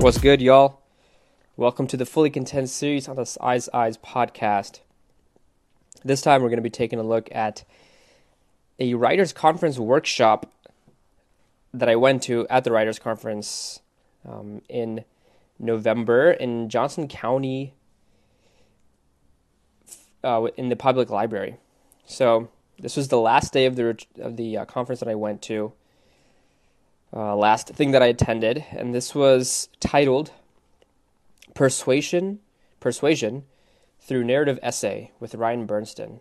What's good, y'all? Welcome to the Fully Content series on the Eyes Eyes podcast. This time, we're going to be taking a look at a writers' conference workshop that I went to at the writers' conference um, in November in Johnson County, uh, in the public library. So this was the last day of the of the uh, conference that I went to. Uh, last thing that I attended, and this was titled "Persuasion, Persuasion Through Narrative Essay" with Ryan Bernsten,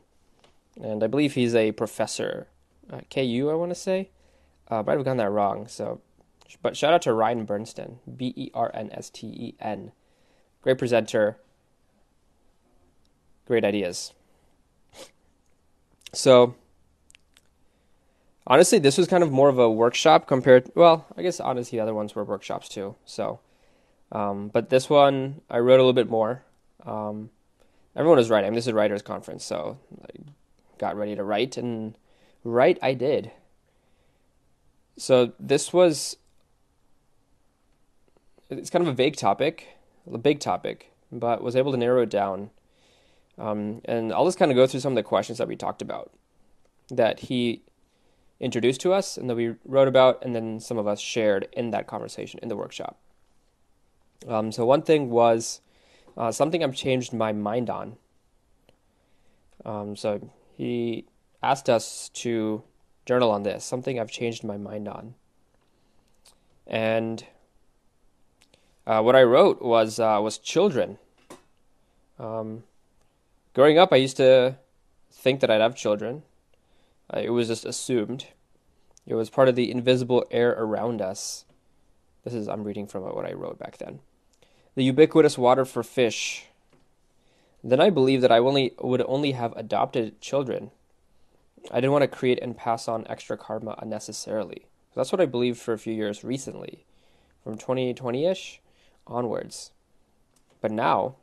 and I believe he's a professor at KU. I want to say, uh, might have gotten that wrong. So, but shout out to Ryan Bernsten, B E R N S T E N, great presenter, great ideas. So, honestly, this was kind of more of a workshop compared. Well, I guess honestly, the other ones were workshops too. So, um, but this one I wrote a little bit more. Um, everyone was writing. This is a writers' conference, so I got ready to write, and write I did. So this was. It's kind of a vague topic, a big topic, but was able to narrow it down um, and I'll just kind of go through some of the questions that we talked about that he introduced to us and that we wrote about, and then some of us shared in that conversation in the workshop. Um, so, one thing was uh, something I've changed my mind on. Um, so, he asked us to journal on this, something I've changed my mind on. And uh, what I wrote was uh, was children. Um, growing up, I used to think that I'd have children. It was just assumed. It was part of the invisible air around us. This is I'm reading from what I wrote back then. The ubiquitous water for fish. Then I believed that I only would only have adopted children. I didn't want to create and pass on extra karma unnecessarily. That's what I believed for a few years recently, from 2020-ish onwards. But now,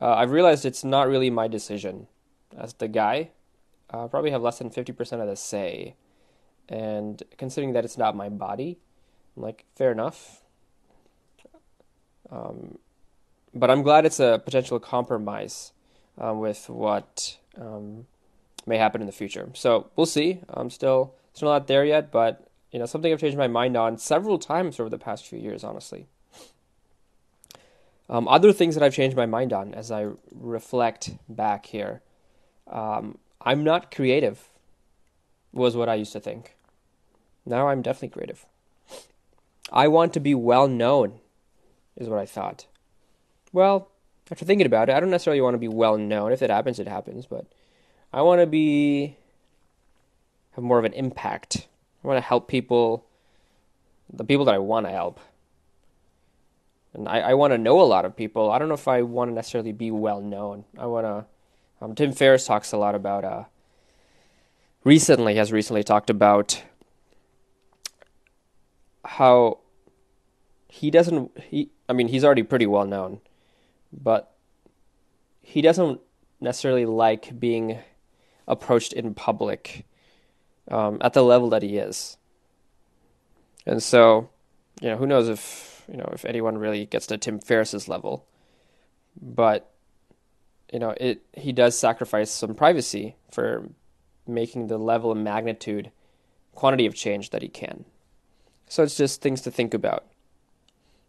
uh, I've realized it's not really my decision. As the guy, uh, probably have less than 50% of the say. And considering that it's not my body, I'm like, fair enough. Um, but I'm glad it's a potential compromise uh, with what um, may happen in the future. So we'll see. I'm still still not there yet, but you know something I've changed my mind on several times over the past few years, honestly. Um, other things that I've changed my mind on as I reflect back here. Um, I'm not creative, was what I used to think. Now I'm definitely creative. I want to be well known, is what I thought. Well, after thinking about it, I don't necessarily want to be well known. If it happens, it happens. But I want to be have more of an impact. I want to help people, the people that I want to help and I, I want to know a lot of people. I don't know if I want to necessarily be well known. I want to. Um, Tim Ferriss talks a lot about. Uh, recently, has recently talked about how he doesn't. He, I mean, he's already pretty well known, but he doesn't necessarily like being approached in public um, at the level that he is. And so, you know, who knows if you know if anyone really gets to Tim Ferriss's level, but you know it he does sacrifice some privacy for making the level and magnitude, quantity of change that he can. So it's just things to think about,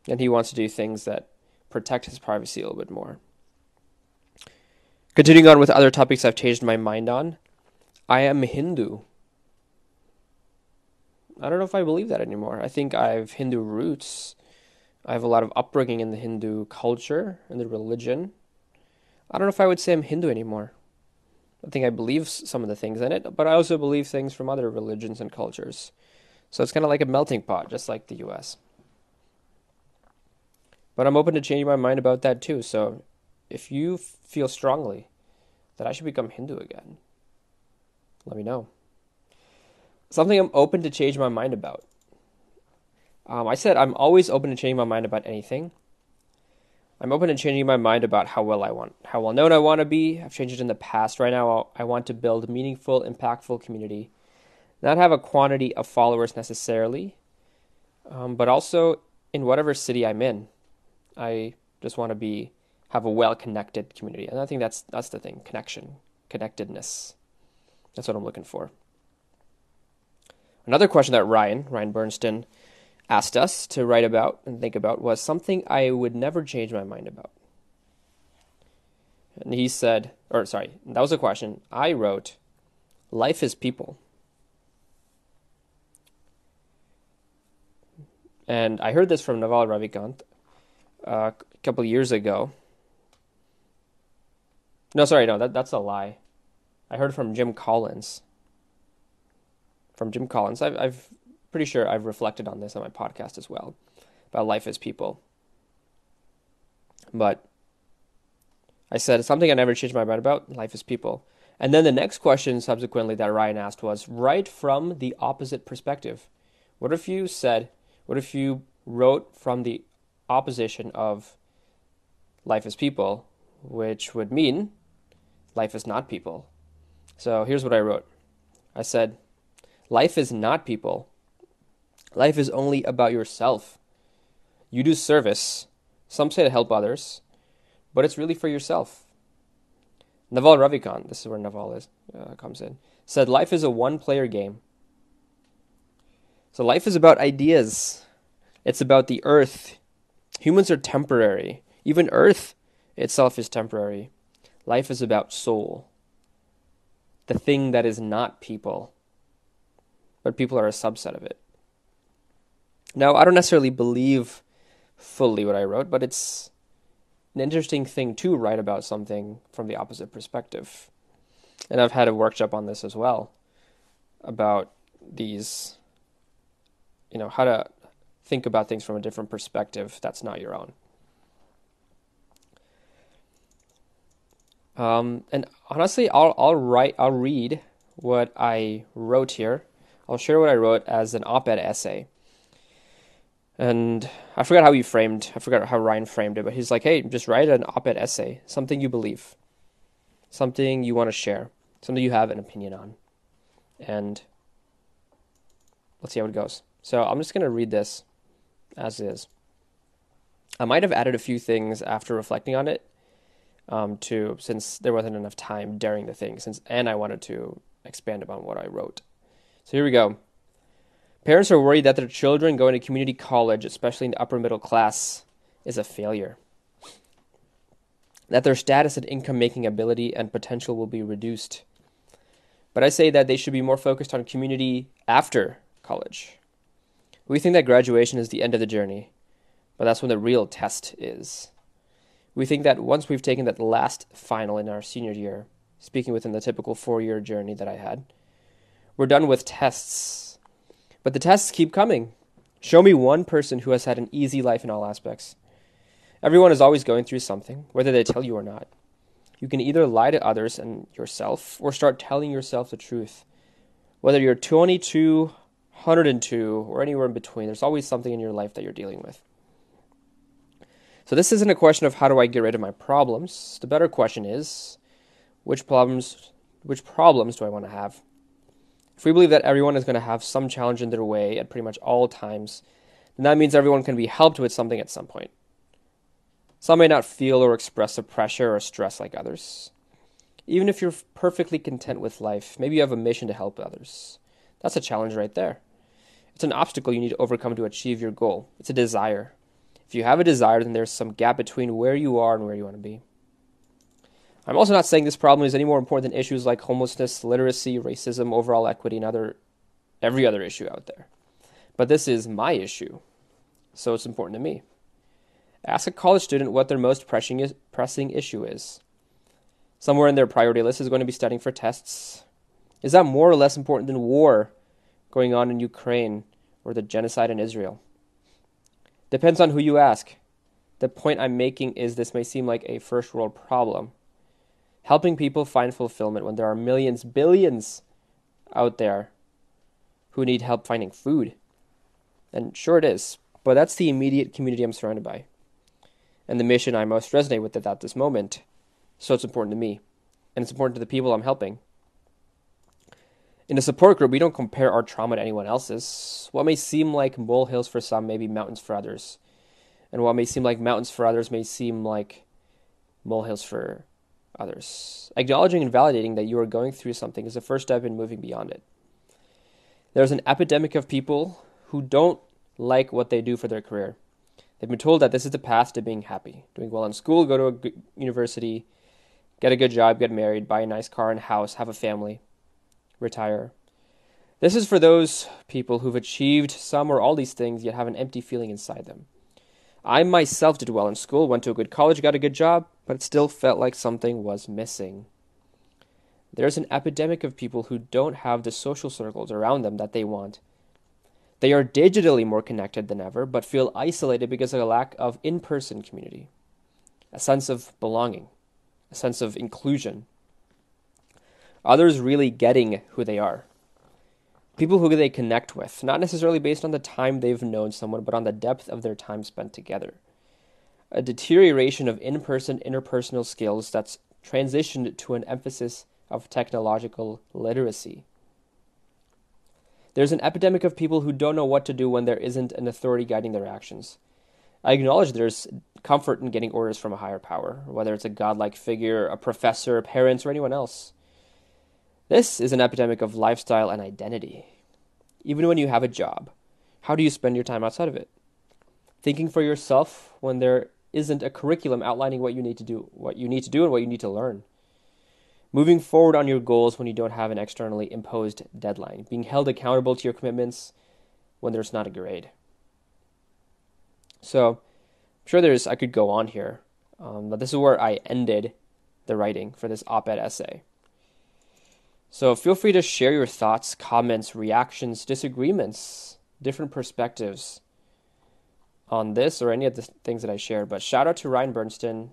and he wants to do things that protect his privacy a little bit more. Continuing on with other topics I've changed my mind on, I am Hindu. I don't know if I believe that anymore. I think I have Hindu roots. I have a lot of upbringing in the Hindu culture and the religion. I don't know if I would say I'm Hindu anymore. I think I believe some of the things in it, but I also believe things from other religions and cultures. So it's kind of like a melting pot, just like the US. But I'm open to changing my mind about that too. So if you feel strongly that I should become Hindu again, let me know. Something I'm open to change my mind about. Um, I said I'm always open to changing my mind about anything. I'm open to changing my mind about how well I want, how well known I want to be. I've changed it in the past. Right now, I want to build a meaningful, impactful community, not have a quantity of followers necessarily, um, but also in whatever city I'm in. I just want to be have a well-connected community, and I think that's that's the thing: connection, connectedness. That's what I'm looking for. Another question that Ryan Ryan Bernsten asked us to write about and think about was something I would never change my mind about. And he said, or sorry, that was a question. I wrote, Life is people. And I heard this from Naval Ravikant uh, a couple years ago. No, sorry, no, that, that's a lie. I heard from Jim Collins. From Jim Collins. I've, I've pretty sure I've reflected on this on my podcast as well about life as people. But I said something I never changed my mind about life as people. And then the next question subsequently that Ryan asked was write from the opposite perspective. What if you said, what if you wrote from the opposition of life as people, which would mean life is not people? So here's what I wrote I said, life is not people. Life is only about yourself. You do service, some say to help others, but it's really for yourself. Naval Ravikant, this is where Naval is, uh, comes in, said life is a one player game. So life is about ideas. It's about the earth. Humans are temporary. Even earth itself is temporary. Life is about soul. The thing that is not people. But people are a subset of it. Now, I don't necessarily believe fully what I wrote, but it's an interesting thing to write about something from the opposite perspective. And I've had a workshop on this as well about these, you know, how to think about things from a different perspective that's not your own. Um, and honestly, I'll I'll write I'll read what I wrote here. I'll share what I wrote as an op-ed essay and I forgot how he framed, I forgot how Ryan framed it, but he's like, hey, just write an op ed essay, something you believe, something you want to share, something you have an opinion on. And let's see how it goes. So I'm just to read this as is. I might have added a few things after reflecting on it, um, to since there wasn't enough time during the thing, since and I wanted to expand upon what I wrote. So here we go. Parents are worried that their children going to community college, especially in the upper middle class, is a failure. That their status and income making ability and potential will be reduced. But I say that they should be more focused on community after college. We think that graduation is the end of the journey, but that's when the real test is. We think that once we've taken that last final in our senior year, speaking within the typical four year journey that I had, we're done with tests but the tests keep coming. Show me one person who has had an easy life in all aspects. Everyone is always going through something, whether they tell you or not. You can either lie to others and yourself or start telling yourself the truth. Whether you're 22, 102, or anywhere in between, there's always something in your life that you're dealing with. So, this isn't a question of how do I get rid of my problems. The better question is which problems, which problems do I want to have? If we believe that everyone is going to have some challenge in their way at pretty much all times, then that means everyone can be helped with something at some point. Some may not feel or express the pressure or stress like others. Even if you're perfectly content with life, maybe you have a mission to help others. That's a challenge right there. It's an obstacle you need to overcome to achieve your goal. It's a desire. If you have a desire, then there's some gap between where you are and where you want to be. I'm also not saying this problem is any more important than issues like homelessness, literacy, racism, overall equity, and other every other issue out there. But this is my issue, so it's important to me. Ask a college student what their most pressing, pressing issue is. Somewhere in their priority list is going to be studying for tests. Is that more or less important than war going on in Ukraine or the genocide in Israel? Depends on who you ask. The point I'm making is this may seem like a first world problem helping people find fulfillment when there are millions, billions out there who need help finding food. And sure it is, but that's the immediate community I'm surrounded by. And the mission I most resonate with at this moment. So it's important to me. And it's important to the people I'm helping. In a support group, we don't compare our trauma to anyone else's. What may seem like molehills for some may be mountains for others. And what may seem like mountains for others may seem like molehills for others. Acknowledging and validating that you are going through something is the first step in moving beyond it. There's an epidemic of people who don't like what they do for their career. They've been told that this is the path to being happy doing well in school, go to a university, get a good job, get married, buy a nice car and house, have a family, retire. This is for those people who've achieved some or all these things yet have an empty feeling inside them. I myself did well in school, went to a good college, got a good job, but it still felt like something was missing. There's an epidemic of people who don't have the social circles around them that they want. They are digitally more connected than ever, but feel isolated because of a lack of in person community, a sense of belonging, a sense of inclusion. Others really getting who they are. People who they connect with, not necessarily based on the time they've known someone, but on the depth of their time spent together a deterioration of in person interpersonal skills that's transitioned to an emphasis of technological literacy. There's an epidemic of people who don't know what to do when there isn't an authority guiding their actions. I acknowledge there's comfort in getting orders from a higher power, whether it's a godlike figure, a professor, parents, or anyone else. This is an epidemic of lifestyle and identity. Even when you have a job, how do you spend your time outside of it? Thinking for yourself when there isn't a curriculum outlining what you need to do, what you need to do and what you need to learn. Moving forward on your goals when you don't have an externally imposed deadline. Being held accountable to your commitments when there's not a grade. So, I'm sure there's I could go on here, um, but this is where I ended the writing for this op-ed essay. So feel free to share your thoughts, comments, reactions, disagreements, different perspectives on this or any of the things that I shared. But shout out to Ryan Bernsten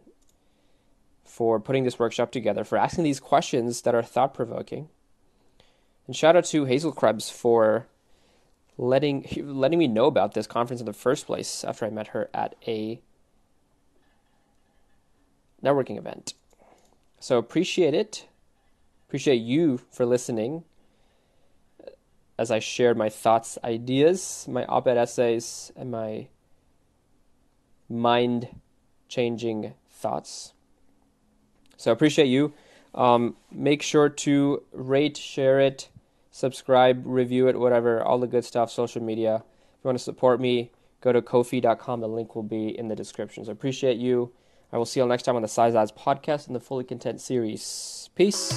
for putting this workshop together, for asking these questions that are thought provoking. And shout out to Hazel Krebs for letting letting me know about this conference in the first place after I met her at a networking event. So appreciate it. Appreciate you for listening as I shared my thoughts, ideas, my op ed essays, and my mind changing thoughts. So appreciate you. Um, make sure to rate, share it, subscribe, review it, whatever, all the good stuff, social media. If you want to support me, go to kofi.com. The link will be in the description. So appreciate you. I will see you all next time on the Size Ads podcast and the Fully Content series. Peace.